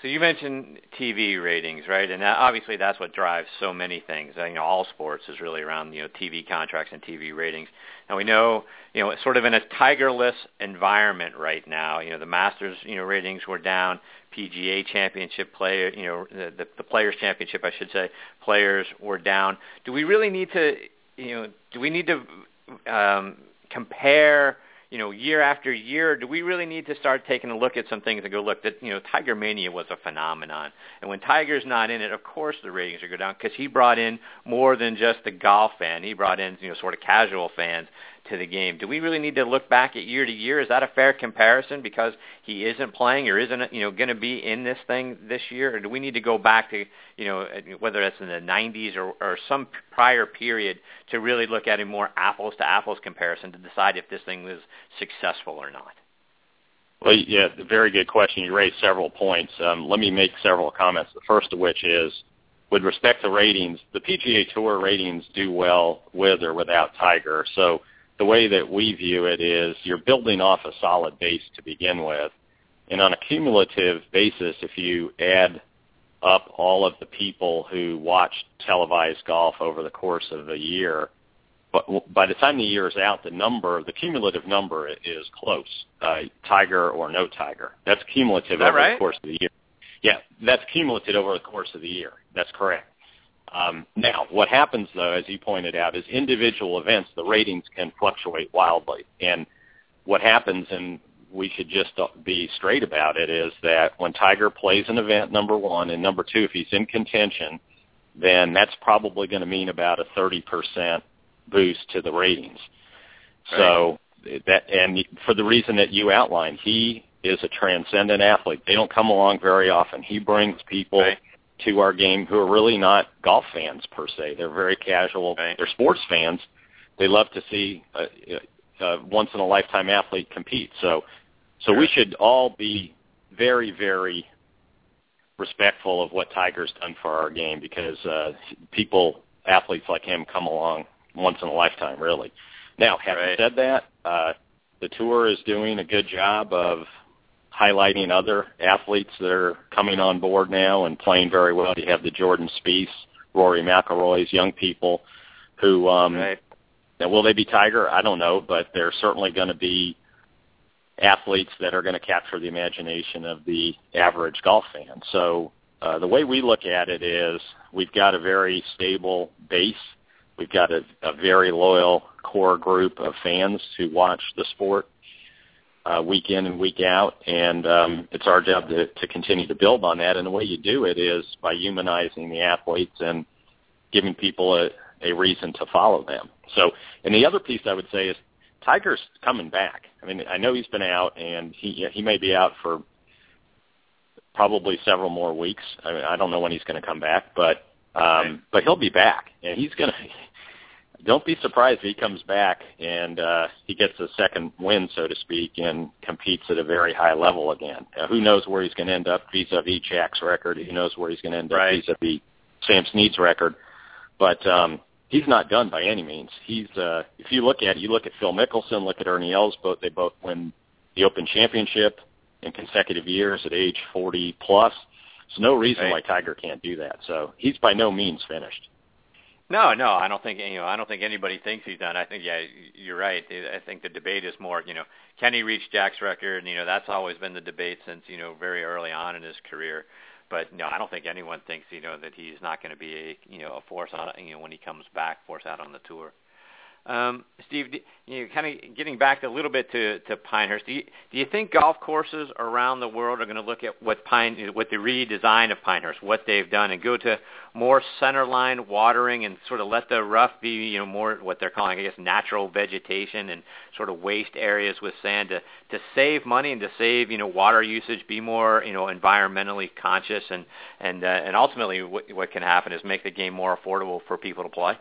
So you mentioned TV ratings, right? And that, obviously that's what drives so many things. You know, all sports is really around you know TV contracts and TV ratings. Now we know you know sort of in a tigerless environment right now. You know the Masters you know ratings were down. PGA Championship player, you know the, the, Players Championship, I should say, players were down. Do we really need to you know do we need to um, compare? you know, year after year, do we really need to start taking a look at some things and go, look, that you know, Tiger Mania was a phenomenon, and when Tiger's not in it, of course the ratings are go down because he brought in more than just the golf fan. He brought in you know sort of casual fans to the game. Do we really need to look back at year to year? Is that a fair comparison because he isn't playing or isn't you know going to be in this thing this year, or do we need to go back to you know whether that's in the 90s or, or some prior period to really look at a more apples to apples comparison to decide if this thing was successful or not? Well, yeah, very good question. You raised several points. Um, let me make several comments. The first of which is, with respect to ratings, the PGA Tour ratings do well with or without Tiger. So the way that we view it is you're building off a solid base to begin with. And on a cumulative basis, if you add up all of the people who watch televised golf over the course of a year, but by the time the year is out, the number, the cumulative number is close. Uh, tiger or no Tiger. That's cumulative over right? the course of the year. Yeah, that's cumulative over the course of the year. That's correct. Um, now, what happens though, as you pointed out, is individual events, the ratings can fluctuate wildly. And what happens, and we should just be straight about it, is that when Tiger plays an event, number one, and number two, if he's in contention, then that's probably going to mean about a 30% boost to the ratings. Right. So that, and for the reason that you outlined, he is a transcendent athlete. They don't come along very often. He brings people right. To our game who are really not golf fans per se. They're very casual. Right. They're sports fans. They love to see a, a once in a lifetime athlete compete. So, so Sure. we should all be very, very respectful of what Tiger's done for our game because uh, people, athletes like him, come along once in a lifetime, really. Now, having Right. said that, uh, the tour is doing a good job of highlighting other athletes that are coming on board now and playing very well. You have the Jordan Spieth, Rory McIlroy's, young people who um, Right. now, will they be Tiger? I don't know, but they're certainly going to be athletes that are going to capture the imagination of the average golf fan. So uh, the way we look at it is we've got a very stable base. We've got a, a very loyal core group of fans who watch the sport uh, week in and week out, and um, it's our job to, to continue to build on that. And the way you do it is by humanizing the athletes and giving people a, a reason to follow them. So, and the other piece I would say is Tiger's coming back. I mean, I know he's been out, and he he may be out for probably several more weeks. I mean, I don't know when he's going to come back, but um, but he'll be back, and he's going to. Don't be surprised if he comes back and uh, he gets a second win, so to speak, and competes at a very high level again. Uh, who knows where he's going to end up vis-a-vis Jack's record? Who knows where he's going to end up right. vis-a-vis Sam Snead's record? But um, he's not done by any means. He's uh, if you look at it, you look at Phil Mickelson, look at Ernie Els, both they both win the Open Championship in consecutive years at age 40 plus. There's no reason right. why Tiger can't do that. So he's by no means finished. No, no, I don't think you know. I don't think anybody thinks he's done. I think yeah, you're right. I think the debate is more, you know, can he reach Jack's record? And You know, that's always been the debate since you know very early on in his career. But no, I don't think anyone thinks you know that he's not going to be a you know a force on you know when he comes back, force out on the tour. Um, Steve, you know, kind of getting back a little bit to, to Pinehurst, do you, do you think golf courses around the world are going to look at what Pine, what the redesign of Pinehurst, what they've done, and go to more centerline watering and sort of let the rough be, you know, more what they're calling, I guess, natural vegetation and sort of waste areas with sand to to save money and to save, you know, water usage, be more, you know, environmentally conscious, and and uh, and ultimately, what, what can happen is make the game more affordable for people to play.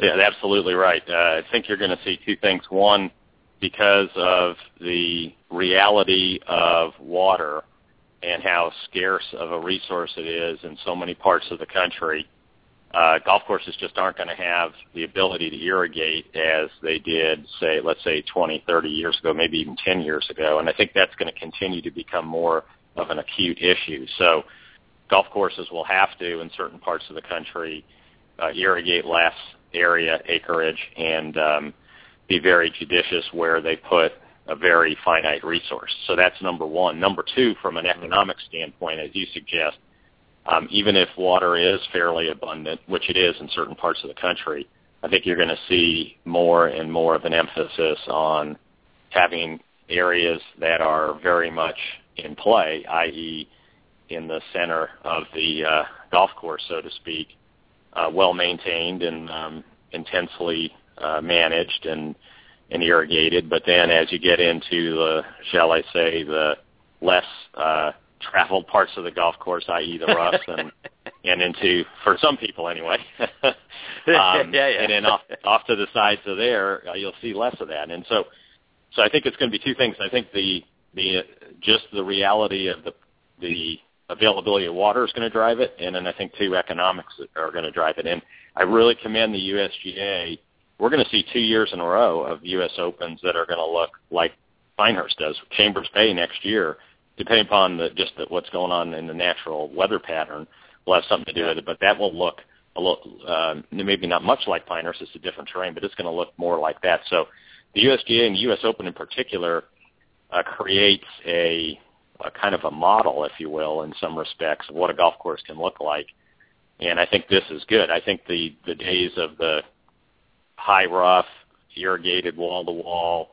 Yeah, absolutely right. Uh, I think you're going to see two things. One, because of the reality of water and how scarce of a resource it is in so many parts of the country, uh, golf courses just aren't going to have the ability to irrigate as they did, say, let's say 20, 30 years ago, maybe even 10 years ago. And I think that's going to continue to become more of an acute issue. So golf courses will have to, in certain parts of the country, uh, irrigate less area acreage and um, be very judicious where they put a very finite resource. So that's number one. Number two, from an economic standpoint, as you suggest, um, even if water is fairly abundant, which it is in certain parts of the country, I think you're going to see more and more of an emphasis on having areas that are very much in play, i.e., in the center of the uh, golf course, so to speak, uh, well maintained and um, intensely uh, managed and and irrigated. But then as you get into the, shall I say, the less uh, traveled parts of the golf course, i.e. the roughs, and and into for some people anyway. um, yeah, yeah. And then off off to the sides of there, uh, you'll see less of that. And so, so I think it's going to be two things. I think the the uh, just the reality of the the availability of water is going to drive it, and then I think two economics are going to drive it. And I really commend the USGA. We're going to see two years in a row of U.S. Opens that are going to look like Pinehurst does. Chambers Bay next year, depending upon the, just the, what's going on in the natural weather pattern, will have something to do with it. But that will look a little, uh, maybe not much like Pinehurst. It's a different terrain, but it's going to look more like that. So the USGA and the U.S. Open in particular uh, creates a a kind of a model, if you will, in some respects of what a golf course can look like. And I think this is good. I think the the days of the high rough, irrigated wall to wall,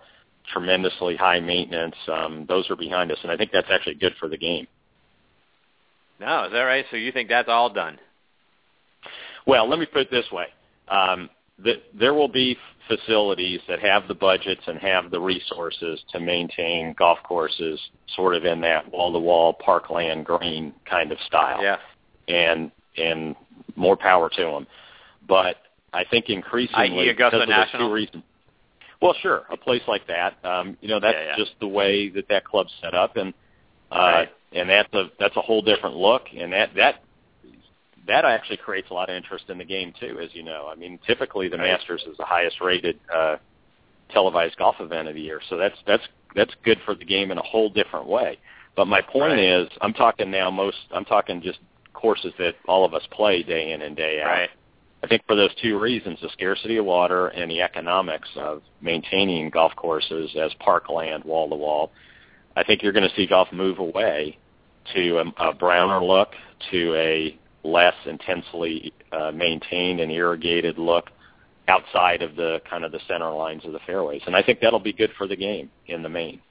tremendously high maintenance, um, those are behind us, and I think that's actually good for the game. No, is that right? So you think that's all done? Well, let me put it this way. Um, that there will be facilities that have the budgets and have the resources to maintain golf courses sort of in that wall-to-wall parkland green kind of style. Yeah. And and more power to them. But I think increasingly. Augusta because of National. two reasons. Well, sure, a place like that. Um, you know, that's Yeah, yeah. just the way that that club's set up, and uh, Right. and that's a that's a whole different look, and that that that actually creates a lot of interest in the game too, as you know. I mean, typically the Masters is the highest rated uh, televised golf event of the year, so that's that's that's good for the game in a whole different way. But my point Right. is, I'm talking now most, I'm talking just courses that all of us play day in and day out. Right. I think for those two reasons, the scarcity of water and the economics of maintaining golf courses as parkland wall to wall, I think you're going to see golf move away to a, a browner look, to a less intensely uh, maintained and irrigated look outside of the kind of the center lines of the fairways. And I think that'll be good for the game in the main.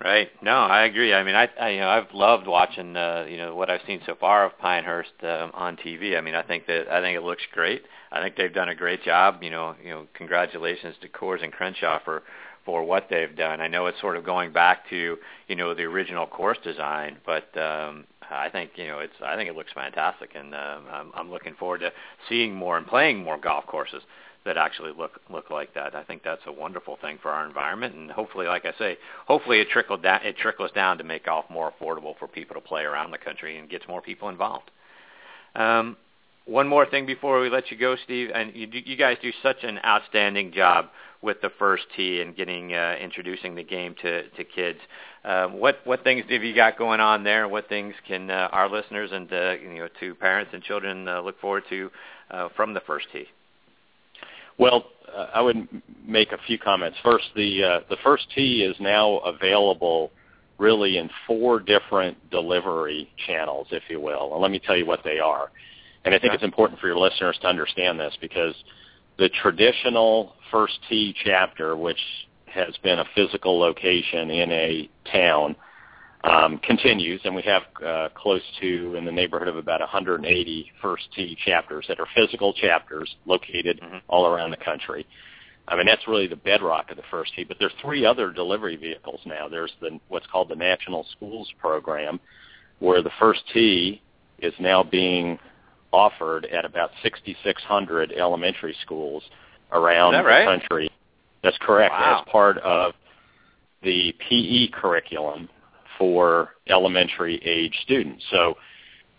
Right. No, I agree. I mean, I, I you know I've loved watching uh, you know what I've seen so far of Pinehurst um, on TV. I mean, I think that I think it looks great. I think they've done a great job. You know, you know, congratulations to Coore and Crenshaw for for what they've done. I know it's sort of going back to you know the original course design, but um, I think you know it's I think it looks fantastic, and um, I'm, I'm looking forward to seeing more and playing more golf courses that actually look look like that. I think that's a wonderful thing for our environment, and hopefully, like I say, hopefully it trickles down. It trickles down to make golf more affordable for people to play around the country and gets more people involved. Um, one more thing before we let you go, Steve, and you, you guys do such an outstanding job with the first tee and getting uh, introducing the game to to kids. Um, what what things have you got going on there? What things can uh, our listeners and uh, you know to parents and children uh, look forward to uh, from the first tee? Well, uh, I would make a few comments. First, the uh, the first tee is now available really in four different delivery channels, if you will. And let me tell you what they are. And I think it's important for your listeners to understand this because the traditional first tee chapter, which has been a physical location in a town, um, continues, and we have uh, close to in the neighborhood of about 180 First Tee chapters that are physical chapters located mm-hmm. all around the country. I mean, that's really the bedrock of the First Tee. But there are three other delivery vehicles now. There's the what's called the National Schools Program, where the First Tee is now being offered at about 6,600 elementary schools around right? the country. That's correct. Wow. As part of the PE curriculum for elementary age students. So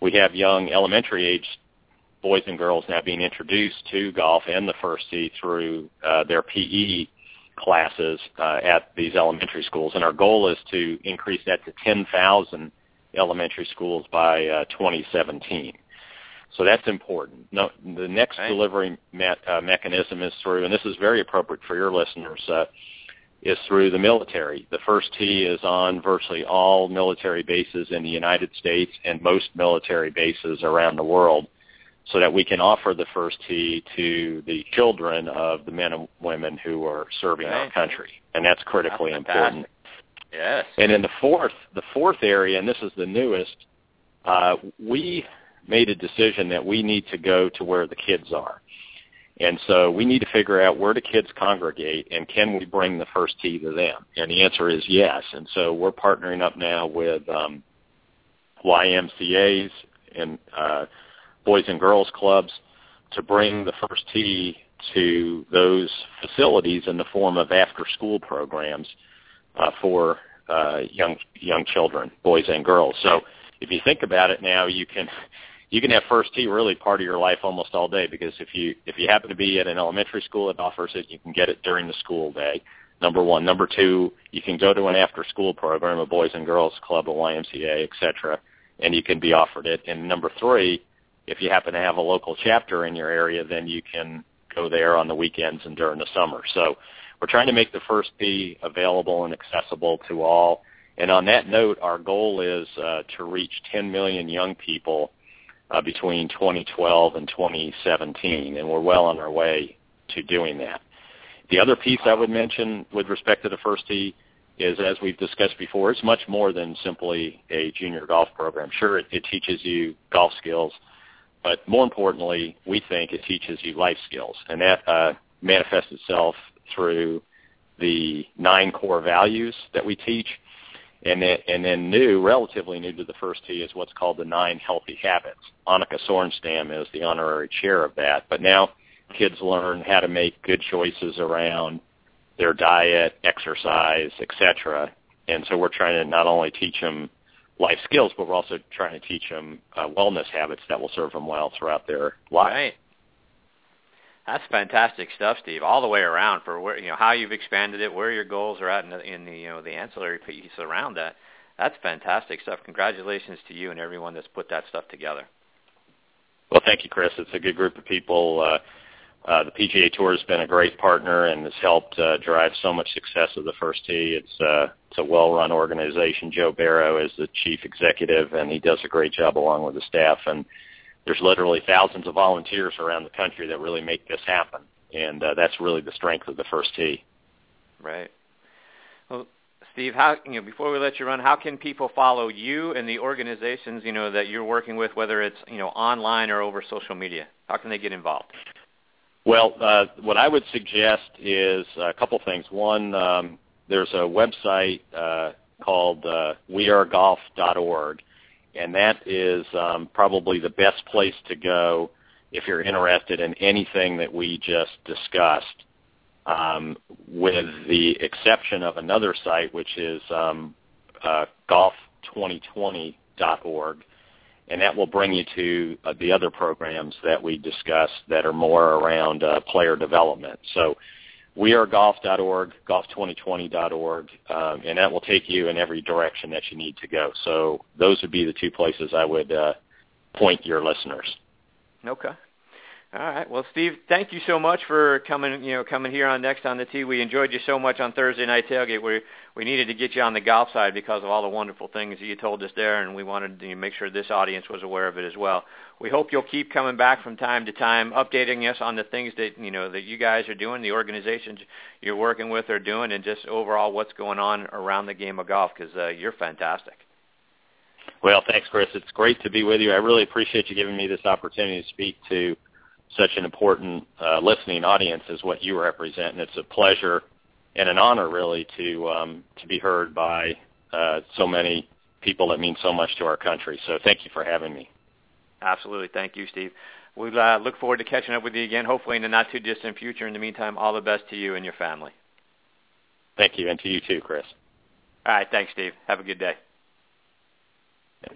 we have young elementary age boys and girls now being introduced to golf and the first tee through uh, their PE classes uh, at these elementary schools. And our goal is to increase that to 10,000 elementary schools by uh, 2017. So that's important. No, the next right. delivery me- uh, mechanism is through, and this is very appropriate for your listeners, uh, is through the military. The first tee is on virtually all military bases in the United States and most military bases around the world so that we can offer the first tee to the children of the men and women who are serving right. our country. And that's critically that's important. Yes. And in the fourth, the fourth area, and this is the newest, uh, we made a decision that we need to go to where the kids are. And so we need to figure out where do kids congregate and can we bring the first tee to them? And the answer is yes. And so we're partnering up now with um, YMCA's and uh, Boys and Girls Clubs to bring the first tee to those facilities in the form of after-school programs uh, for uh, young young children, boys and girls. So if you think about it now, you can you can have first tee really part of your life almost all day because if you if you happen to be at an elementary school that offers it, you can get it during the school day. Number one. Number two, you can go to an after school program, a boys and girls club, a YMCA, etc., and you can be offered it. And number three, if you happen to have a local chapter in your area, then you can go there on the weekends and during the summer. So we're trying to make the first tee available and accessible to all. And on that note, our goal is uh, to reach 10 million young people uh, between 2012 and 2017, and we're well on our way to doing that. The other piece I would mention with respect to the first tee is, as we've discussed before, it's much more than simply a junior golf program. Sure, it, it teaches you golf skills, but more importantly, we think it teaches you life skills, and that uh, manifests itself through the nine core values that we teach and then, and then new, relatively new to the first tee is what's called the nine healthy habits. Annika Sorenstam is the honorary chair of that. But now kids learn how to make good choices around their diet, exercise, etc. And so we're trying to not only teach them life skills, but we're also trying to teach them uh, wellness habits that will serve them well throughout their life. Right. That's fantastic stuff, Steve. All the way around for where you know how you've expanded it, where your goals are at, in the, in the you know the ancillary piece around that. That's fantastic stuff. Congratulations to you and everyone that's put that stuff together. Well, thank you, Chris. It's a good group of people. Uh, uh, the PGA Tour has been a great partner and has helped uh, drive so much success of the first tee. It's uh, it's a well-run organization. Joe Barrow is the chief executive, and he does a great job along with the staff. And there's literally thousands of volunteers around the country that really make this happen, and uh, that's really the strength of the first tee. Right. Well, Steve, how you know before we let you run, how can people follow you and the organizations you know that you're working with, whether it's you know online or over social media? How can they get involved? Well, uh, what I would suggest is a couple things. One, um, there's a website uh, called uh, wearegolf.org, and that is um, probably the best place to go if you're interested in anything that we just discussed, um, with the exception of another site, which is um, uh, golf2020.org, and that will bring you to uh, the other programs that we discussed that are more around uh, player development. So wearegolf.org, golf2020.org, um, and that will take you in every direction that you need to go. So those would be the two places I would uh, point your listeners. Okay. All right. Well, Steve, thank you so much for coming. You know, coming here on Next on the Tee. We enjoyed you so much on Thursday night tailgate. We we needed to get you on the golf side because of all the wonderful things that you told us there, and we wanted to make sure this audience was aware of it as well. We hope you'll keep coming back from time to time, updating us on the things that you know that you guys are doing, the organizations you're working with are doing, and just overall what's going on around the game of golf because uh, you're fantastic. Well, thanks, Chris. It's great to be with you. I really appreciate you giving me this opportunity to speak to such an important uh, listening audience as what you represent, and it's a pleasure and an honor, really, to um, to be heard by uh, so many people that mean so much to our country. So, thank you for having me. Absolutely, thank you, Steve. We uh, look forward to catching up with you again, hopefully in the not too distant future. In the meantime, all the best to you and your family. Thank you, and to you too, Chris. All right, thanks, Steve. Have a good day.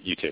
You too.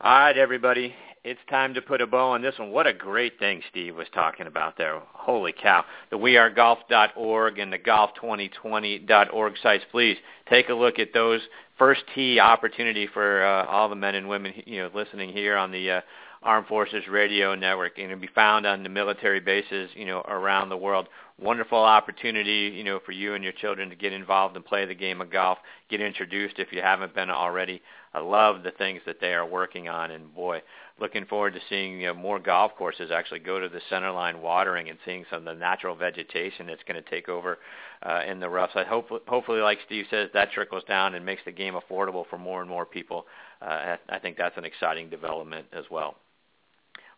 All right, everybody it's time to put a bow on this one. What a great thing Steve was talking about there. Holy cow. The wearegolf.org and the golf2020.org sites, please take a look at those first tee opportunity for uh, all the men and women you know listening here on the uh, Armed Forces Radio Network and it'll be found on the military bases, you know, around the world. Wonderful opportunity, you know, for you and your children to get involved and play the game of golf, get introduced if you haven't been already. I love the things that they are working on and boy, looking forward to seeing you know, more golf courses actually go to the center line watering and seeing some of the natural vegetation that's going to take over uh, in the roughs. I hope, hopefully, like Steve says, that trickles down and makes the game affordable for more and more people. Uh, I think that's an exciting development as well.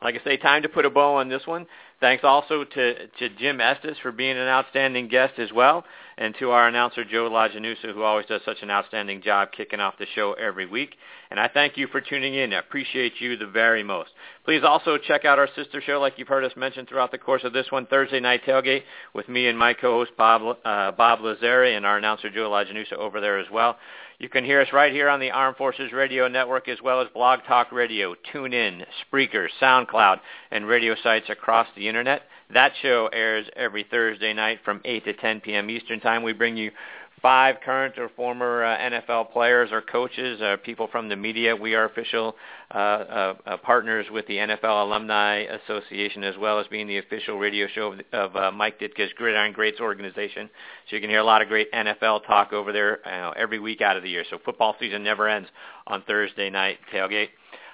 Like I say, time to put a bow on this one. Thanks also to, to Jim Estes for being an outstanding guest as well, and to our announcer Joe Lajanusa, who always does such an outstanding job kicking off the show every week. And I thank you for tuning in. I appreciate you the very most. Please also check out our sister show, like you've heard us mention throughout the course of this one, Thursday Night Tailgate, with me and my co-host Bob, uh, Bob and our announcer Joe Lajanusa over there as well. You can hear us right here on the Armed Forces Radio Network as well as Blog Talk Radio, TuneIn, Spreaker, SoundCloud, and radio sites across the Internet. That show airs every Thursday night from 8 to 10 p.m. Eastern Time. We bring you five current or former uh, NFL players or coaches, uh, people from the media. We are official uh, uh, uh, partners with the NFL Alumni Association as well as being the official radio show of, of uh, Mike Ditka's Gridiron Greats organization. So you can hear a lot of great NFL talk over there every week out of the year. So football season never ends on Thursday night tailgate.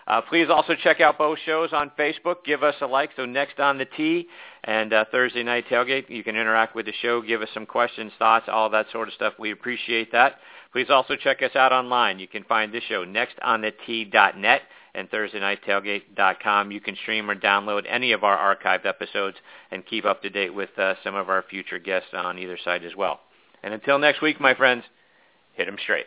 Uh, please also check out both shows on Facebook. Give us a like. So next on the tee and uh, Thursday night tailgate, you can interact with the show. Give us some questions, thoughts, all that sort of stuff. We appreciate that. Please also check us out online. You can find this show nextonthetee.net and ThursdayNightTailgate.com. You can stream or download any of our archived episodes and keep up to date with uh, some of our future guests on either side as well. And until next week, my friends, hit them straight.